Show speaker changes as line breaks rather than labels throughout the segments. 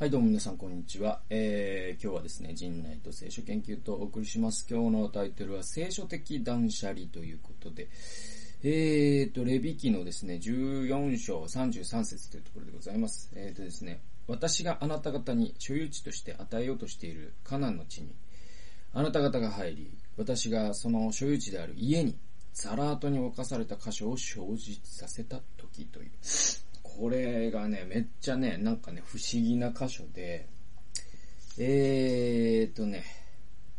はい、どうも皆さん、こんにちは。えー、今日はですね、陣内と聖書研究とお送りします。今日のタイトルは、聖書的断捨離ということで、えーと、レビ記のですね、14章33節というところでございます。えーとですね、私があなた方に所有地として与えようとしているカナンの地に、あなた方が入り、私がその所有地である家に、ザラートに侵された箇所を生じさせた時という。これがね、めっちゃね、なんかね、不思議な箇所で、えーとね、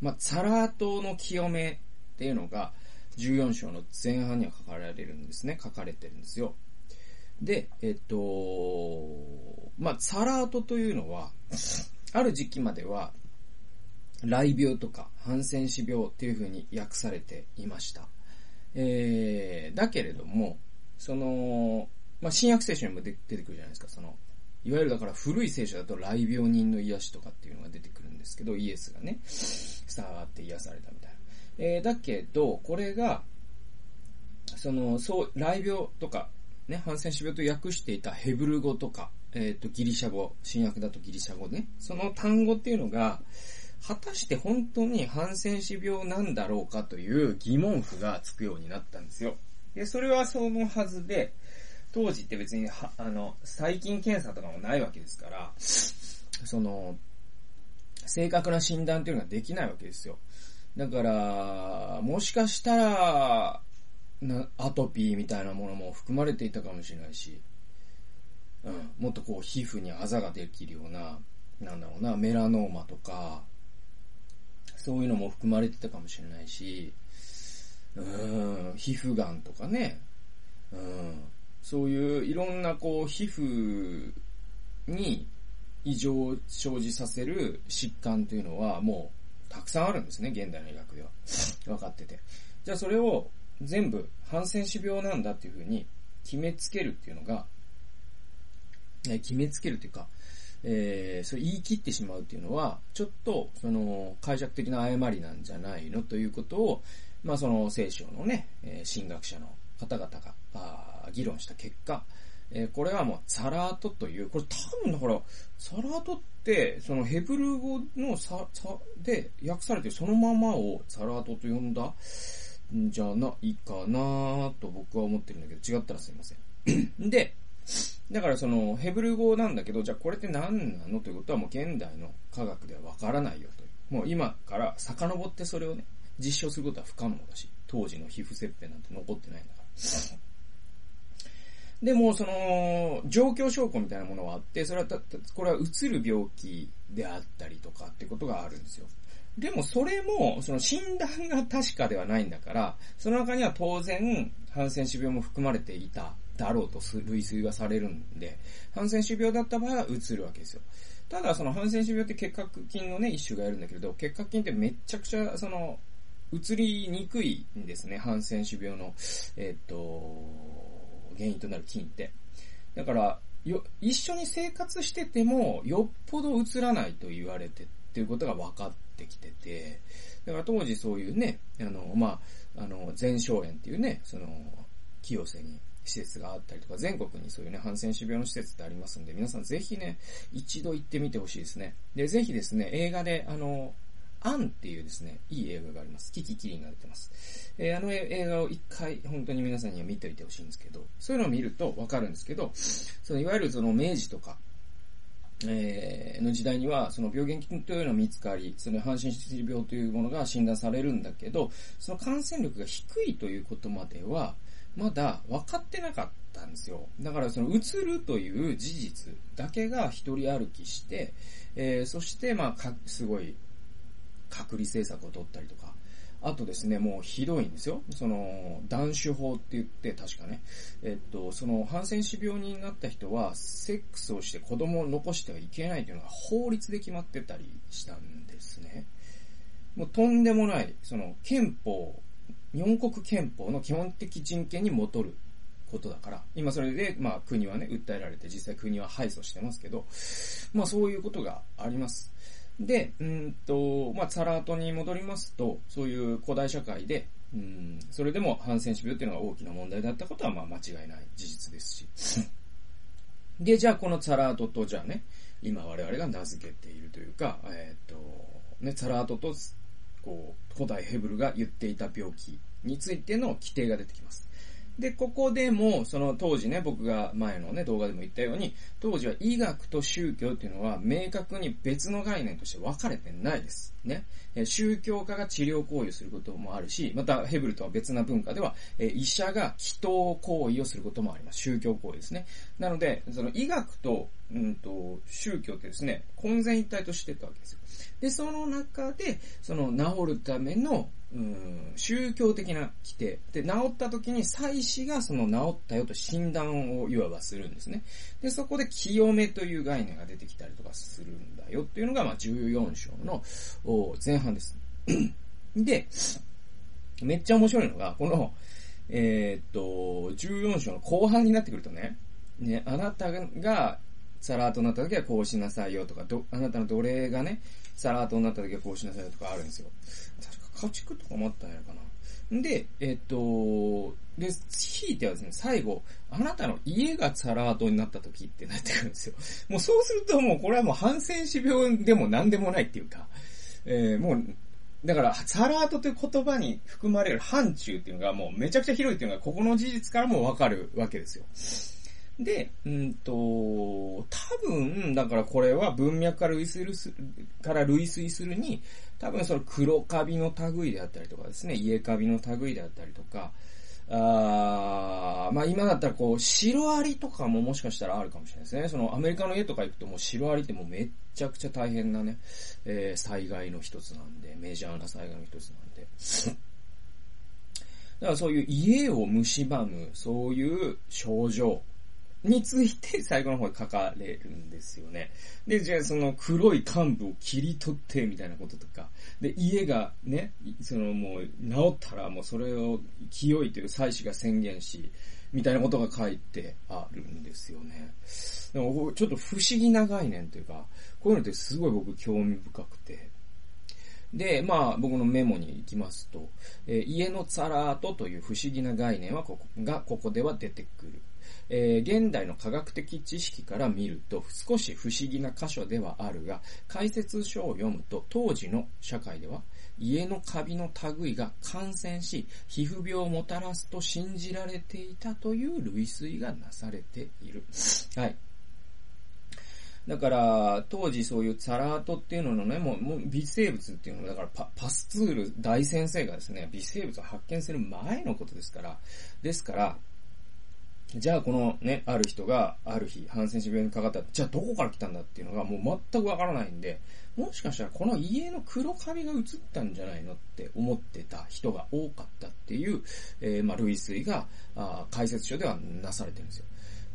まあ、サラートの清めっていうのが、14章の前半には書かれるんですね。書かれてるんですよ。で、えっと、まあ、サラートというのは、ある時期までは、雷病とか、ハンセン氏病っていう風に訳されていました。えー、だけれども、その、まあ、新約聖書にも出てくるじゃないですか、その、いわゆるだから古い聖書だと雷病人の癒しとかっていうのが出てくるんですけど、イエスがね、伝わって癒されたみたいな。えー、だけど、これが、その、そう、雷病とか、ね、ハンセン氏病と訳していたヘブル語とか、えっ、ー、と、ギリシャ語、新約だとギリシャ語ね、その単語っていうのが、果たして本当にハンセン氏病なんだろうかという疑問符がつくようになったんですよ。で、それはそのはずで、当時って別には、あの、細菌検査とかもないわけですから、その、正確な診断っていうのができないわけですよ。だから、もしかしたら、な、アトピーみたいなものも含まれていたかもしれないし、うん、もっとこう皮膚にあざができるような、なんだろうな、メラノーマとか、そういうのも含まれてたかもしれないし、うん、皮膚がんとかね、うん、そういういろんなこう皮膚に異常を生じさせる疾患というのはもうたくさんあるんですね、現代の医学では。分かってて。じゃあそれを全部ハンセン氏病なんだっていうふうに決めつけるっていうのが、決めつけるというか、えー、それ言い切ってしまうっていうのは、ちょっと、その、解釈的な誤りなんじゃないのということを、まあその聖書のね、えー、神学者の方々が、あ議論した結果、えー、これはもうサラートという、これ多分だから、サラートって、そのヘブル語のさ、さ、で訳されてそのままをサラートと呼んだんじゃないかなと僕は思ってるんだけど、違ったらすいません。で、だからそのヘブル語なんだけど、じゃあこれって何なのということはもう現代の科学ではわからないよという。もう今から遡ってそれをね、実証することは不可能だし、当時の皮膚切片なんて残ってないんだから。でも、その、状況証拠みたいなものはあって、それはた、これはうつる病気であったりとかってことがあるんですよ。でもそれも、その診断が確かではないんだから、その中には当然、ハンセン氏病も含まれていただろうと類推がされるんで、ハンセン氏病だった場合はうつるわけですよ。ただ、そのハンセン氏病って結核菌のね、一種がやるんだけれど、結核菌ってめちゃくちゃ、その、移りにくいんですね、ハンセン氏病の、えっ、と、原因となる菌って。だから、よ、一緒に生活してても、よっぽど移らないと言われてっていうことが分かってきてて、だから当時そういうね、あの、まあ、あの、前哨園っていうね、その、清瀬に施設があったりとか、全国にそういうね、ハンセン氏病の施設ってありますんで、皆さんぜひね、一度行ってみてほしいですね。で、ぜひですね、映画で、あの、アンっていうですね、いい映画があります。キキキリンが出てます。えー、あの映画を一回、本当に皆さんには見ておいてほしいんですけど、そういうのを見るとわかるんですけど、そのいわゆるその明治とか、えー、の時代には、その病原菌というのが見つかり、その半身疾病というものが診断されるんだけど、その感染力が低いということまでは、まだ分かってなかったんですよ。だからその移るという事実だけが一人歩きして、えー、そしてまあ、すごい隔離政策を取ったりとか、あとですね、もうひどいんですよ。その、断種法って言って、確かね。えっと、その、ハンセン氏病になった人は、セックスをして子供を残してはいけないというのが法律で決まってたりしたんですね。もうとんでもない、その、憲法、日本国憲法の基本的人権に戻ることだから、今それで、まあ国はね、訴えられて、実際国は敗訴してますけど、まあそういうことがあります。で、うんと、まあ、サラートに戻りますと、そういう古代社会で、うん、それでもハンセン氏病っていうのが大きな問題だったことは、まあ、間違いない事実ですし。で、じゃあこのサラートと、じゃあね、今我々が名付けているというか、えっ、と、ね、サラートと、こう、古代ヘブルが言っていた病気についての規定が出てきます。で、ここでも、その当時ね、僕が前のね、動画でも言ったように、当時は医学と宗教っていうのは明確に別の概念として分かれてないです。ね。宗教家が治療行為をすることもあるし、またヘブルとは別な文化では、医者が祈祷行為をすることもあります。宗教行為ですね。なので、その医学と、うんと、宗教ってですね、混然一体としてたわけですよ。で、その中で、その治るためのうん、宗教的な規定。で、治った時に祭司がその治ったよと診断をいわばするんですね。で、そこで清めという概念が出てきたりとかするんだよっていうのが、まあ、14章のお前半です。で、めっちゃ面白いのが、この、えー、っと、14章の後半になってくるとね、ね、あなたがサラートになった時はこうしなさいよとか、ど、あなたの奴隷がね、サラートになった時はこうしなさいよとかあるんですよ。確か家畜とかもあったんやかな。で、えっと、で、ひいてはですね、最後、あなたの家がサラートになった時ってなってくるんですよ。もうそうするともうこれはもうハンセン氏病でも何でもないっていうか、えー、もう、だから、サラートという言葉に含まれる範疇っていうのがもうめちゃくちゃ広いっていうのがここの事実からもわかるわけですよ。で、うんと、多分、だからこれは文脈から類推する、から類推するに、多分その黒カビの類であったりとかですね、家カビの類であったりとか、あまあ今だったらこう、シロアリとかももしかしたらあるかもしれないですね。そのアメリカの家とか行くともうシロアリってもうめっちゃくちゃ大変なね、えー、災害の一つなんで、メジャーな災害の一つなんで。だからそういう家を蝕む、そういう症状、について最後の方に書かれるんですよね。で、じゃあその黒い幹部を切り取ってみたいなこととか、で、家がね、そのもう治ったらもうそれを清いという祭司が宣言し、みたいなことが書いてあるんですよね。でもちょっと不思議な概念というか、こういうのってすごい僕興味深くて。で、まあ、僕のメモに行きますと、えー、家のツァラートという不思議な概念はここ、がここでは出てくる。えー、現代の科学的知識から見ると少し不思議な箇所ではあるが、解説書を読むと当時の社会では家のカビの類が感染し、皮膚病をもたらすと信じられていたという類推がなされている。はい。だから、当時そういうツァラートっていうののね、もう、もう微生物っていうのも、だからパパスツール大先生がですね、微生物を発見する前のことですから、ですから、じゃあこのね、ある人がある日、ハンセン氏病にかかった。じゃあどこから来たんだっていうのがもう全くわからないんで、もしかしたらこの家の黒カビが映ったんじゃないのって思ってた人が多かったっていう、えー、まあ、類推が、あ解説書ではなされてるんですよ。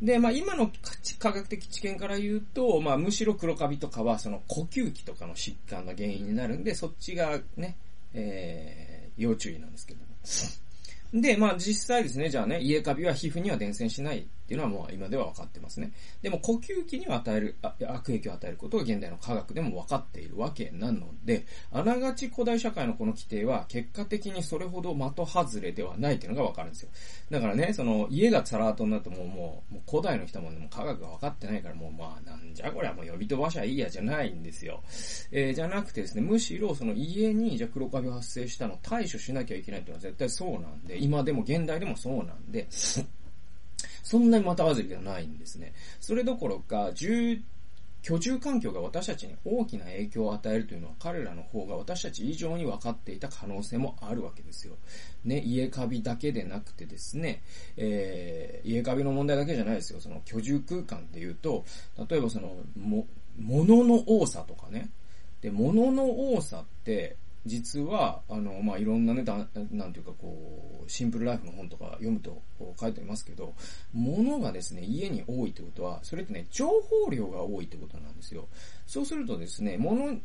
で、まあ今の科学的知見から言うと、まあむしろ黒カビとかはその呼吸器とかの疾患が原因になるんで、そっちがね、えー、要注意なんですけども。で、まあ実際ですね、じゃあね、家カビは皮膚には伝染しない。っていうのはもう今では分かってますね。でも呼吸器に与える、悪影響を与えることが現代の科学でも分かっているわけなので、あながち古代社会のこの規定は結果的にそれほど的外れではないっていうのが分かるんですよ。だからね、その家がサラートになってももう、もう古代の人も、も科学が分かってないからもうまあなんじゃこれはもう呼び飛ばしゃいいやじゃないんですよ。えー、じゃなくてですね、むしろその家にじゃ黒カビ発生したの対処しなきゃいけないっていうのは絶対そうなんで、今でも現代でもそうなんで、そんなにまたわずりではないんですね。それどころか、居住環境が私たちに大きな影響を与えるというのは彼らの方が私たち以上に分かっていた可能性もあるわけですよ。ね、家カビだけでなくてですね、えー、家カビの問題だけじゃないですよ。その居住空間で言うと、例えばその、も、物の多さとかね。で、物の多さって、実は、あの、まあ、いろんなね、だなんていうかこう、シンプルライフの本とか読むと書いてありますけど、物がですね、家に多いってことは、それってね、情報量が多いってことなんですよ。そうするとですね、物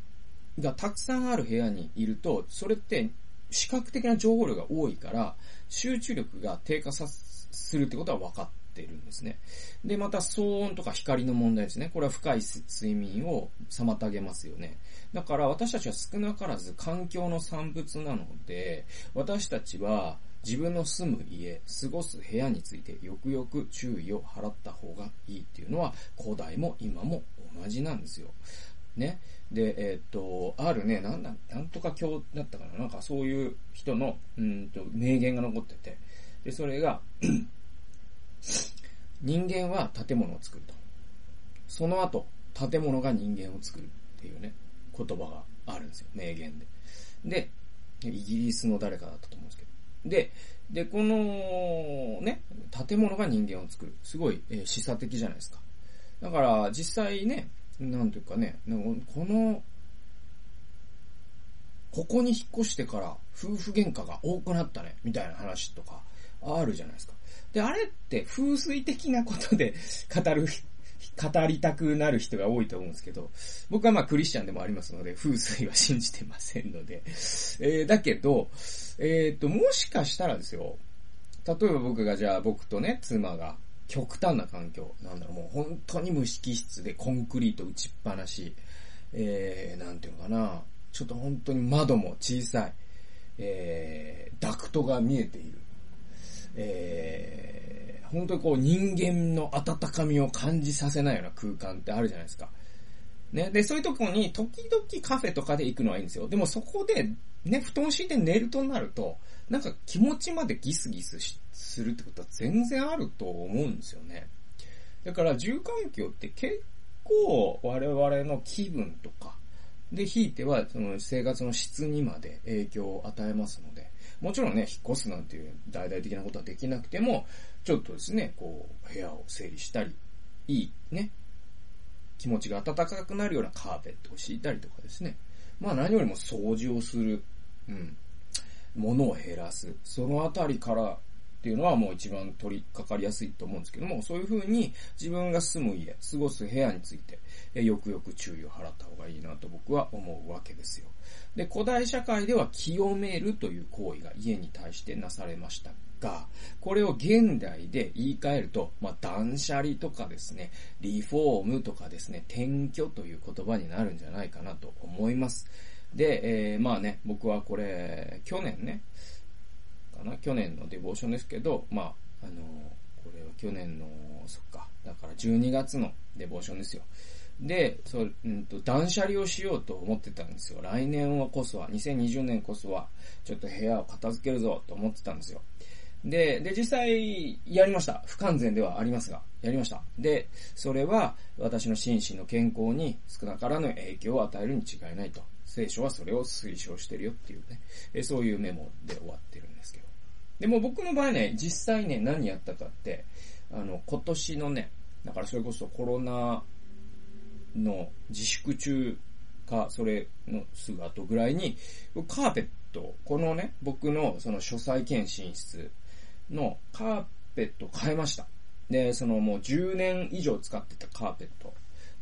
がたくさんある部屋にいると、それって視覚的な情報量が多いから、集中力が低下さするってことは分かっているんですね。で、また騒音とか光の問題ですね。これは深い睡眠を妨げますよね。だから私たちは少なからず環境の産物なので、私たちは、自分の住む家、過ごす部屋についてよくよく注意を払った方がいいっていうのは、古代も今も同じなんですよ。ね。で、えー、っと、あるね、なんだ、なんとか教だったかな、なんかそういう人の、うんと、名言が残ってて、で、それが人間は建物を作ると。その後、建物が人間を作るっていうね、言葉があるんですよ、名言で。で、イギリスの誰かだったと思うんですけど。で、で、この、ね、建物が人間を作る。すごい、えー、示唆的じゃないですか。だから、実際ね、なんというかね、この、ここに引っ越してから夫婦喧嘩が多くなったね、みたいな話とかあるじゃないですか。で、あれって風水的なことで 語る、語りたくなる人が多いと思うんですけど、僕はまあクリスチャンでもありますので、風水は信じてませんので、えー、だけど、えっ、と、もしかしたらですよ、例えば僕がじゃあ僕とね、妻が極端な環境、なんだろう、もう本当に無機質でコンクリート打ちっぱなし、えー、なんていうのかな、ちょっと本当に窓も小さい、えー、ダクトが見えている、えー、本当にこう人間の温かみを感じさせないような空間ってあるじゃないですか。ね。で、そういうとこに時々カフェとかで行くのはいいんですよ。でもそこで、ね、布団敷いて寝るとなると、なんか気持ちまでギスギスするってことは全然あると思うんですよね。だから住環境って結構我々の気分とか、で、ひいてはその生活の質にまで影響を与えますので、もちろんね、引っ越すなんていう大々的なことはできなくても、ちょっとですね、こう、部屋を整理したり、いいね、気持ちが暖かくなるようなカーペットを敷いたりとかですね。まあ何よりも掃除をする。うん。物を減らす。そのあたりからっていうのはもう一番取り掛かりやすいと思うんですけども、そういう風に自分が住む家、過ごす部屋について、よくよく注意を払った方がいいなと僕は思うわけですよ。で、古代社会では清めるという行為が家に対してなされましたが、これを現代で言い換えると、まあ、断捨離とかですね、リフォームとかですね、転居という言葉になるんじゃないかなと思います。で、えー、まあね、僕はこれ、去年ね、かな去年のデボーションですけど、まあ、あのこれは去年の、そっか、だから12月のデボーションですよ。で、そう、うんと、断捨離をしようと思ってたんですよ。来年はこそは、2020年こそは、ちょっと部屋を片付けるぞと思ってたんですよ。で、で、実際、やりました。不完全ではありますが、やりました。で、それは、私の心身の健康に少なからぬ影響を与えるに違いないと。聖書はそれを推奨してるよっていうね、えそういうメモで終わってるんですけど。でも僕の場合ね、実際ね、何やったかって、あの、今年のね、だからそれこそコロナの自粛中か、それのすぐ後ぐらいに、カーペット、このね、僕のその書斎兼寝室のカーペットを変えました。で、そのもう10年以上使ってたカーペット、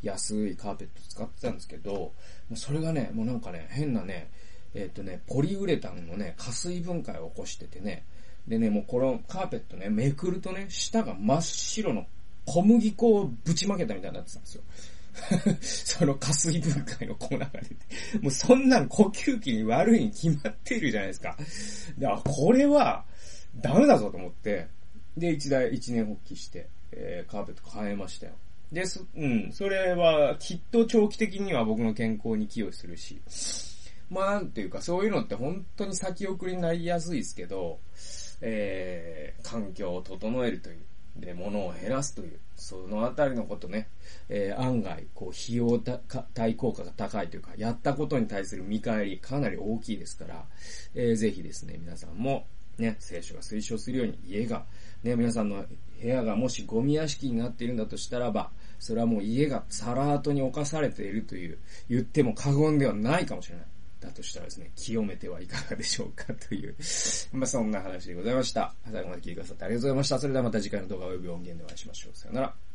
安いカーペット使ってたんですけど、もうそれがね、もうなんかね、変なね、えっ、ー、とね、ポリウレタンのね、加水分解を起こしててね、でね、もうこのカーペットね、めくるとね、下が真っ白の小麦粉をぶちまけたみたいになってたんですよ。その加水分解の粉が出て。もうそんなの呼吸器に悪いに決まっているじゃないですか。で、あ、これはダメだぞと思って、で、一台、一年発起して、えー、カーペット変えましたよ。で、す、うん、それはきっと長期的には僕の健康に寄与するし、まあなんていうかそういうのって本当に先送りになりやすいですけど、えー、環境を整えるという、で、物を減らすという、そのあたりのことね、えー、案外、こう、費用対効果が高いというか、やったことに対する見返りかなり大きいですから、えー、ぜひですね、皆さんも、ね、聖書が推奨するように家が、ね、皆さんの部屋がもしゴミ屋敷になっているんだとしたらば、それはもう家がサラートに侵されているという、言っても過言ではないかもしれない。だとしたらですね、清めてはいかがでしょうかという、まそんな話でございました。最後まで聞いてくださってありがとうございました。それではまた次回の動画及び音源でお会いしましょう。さよなら。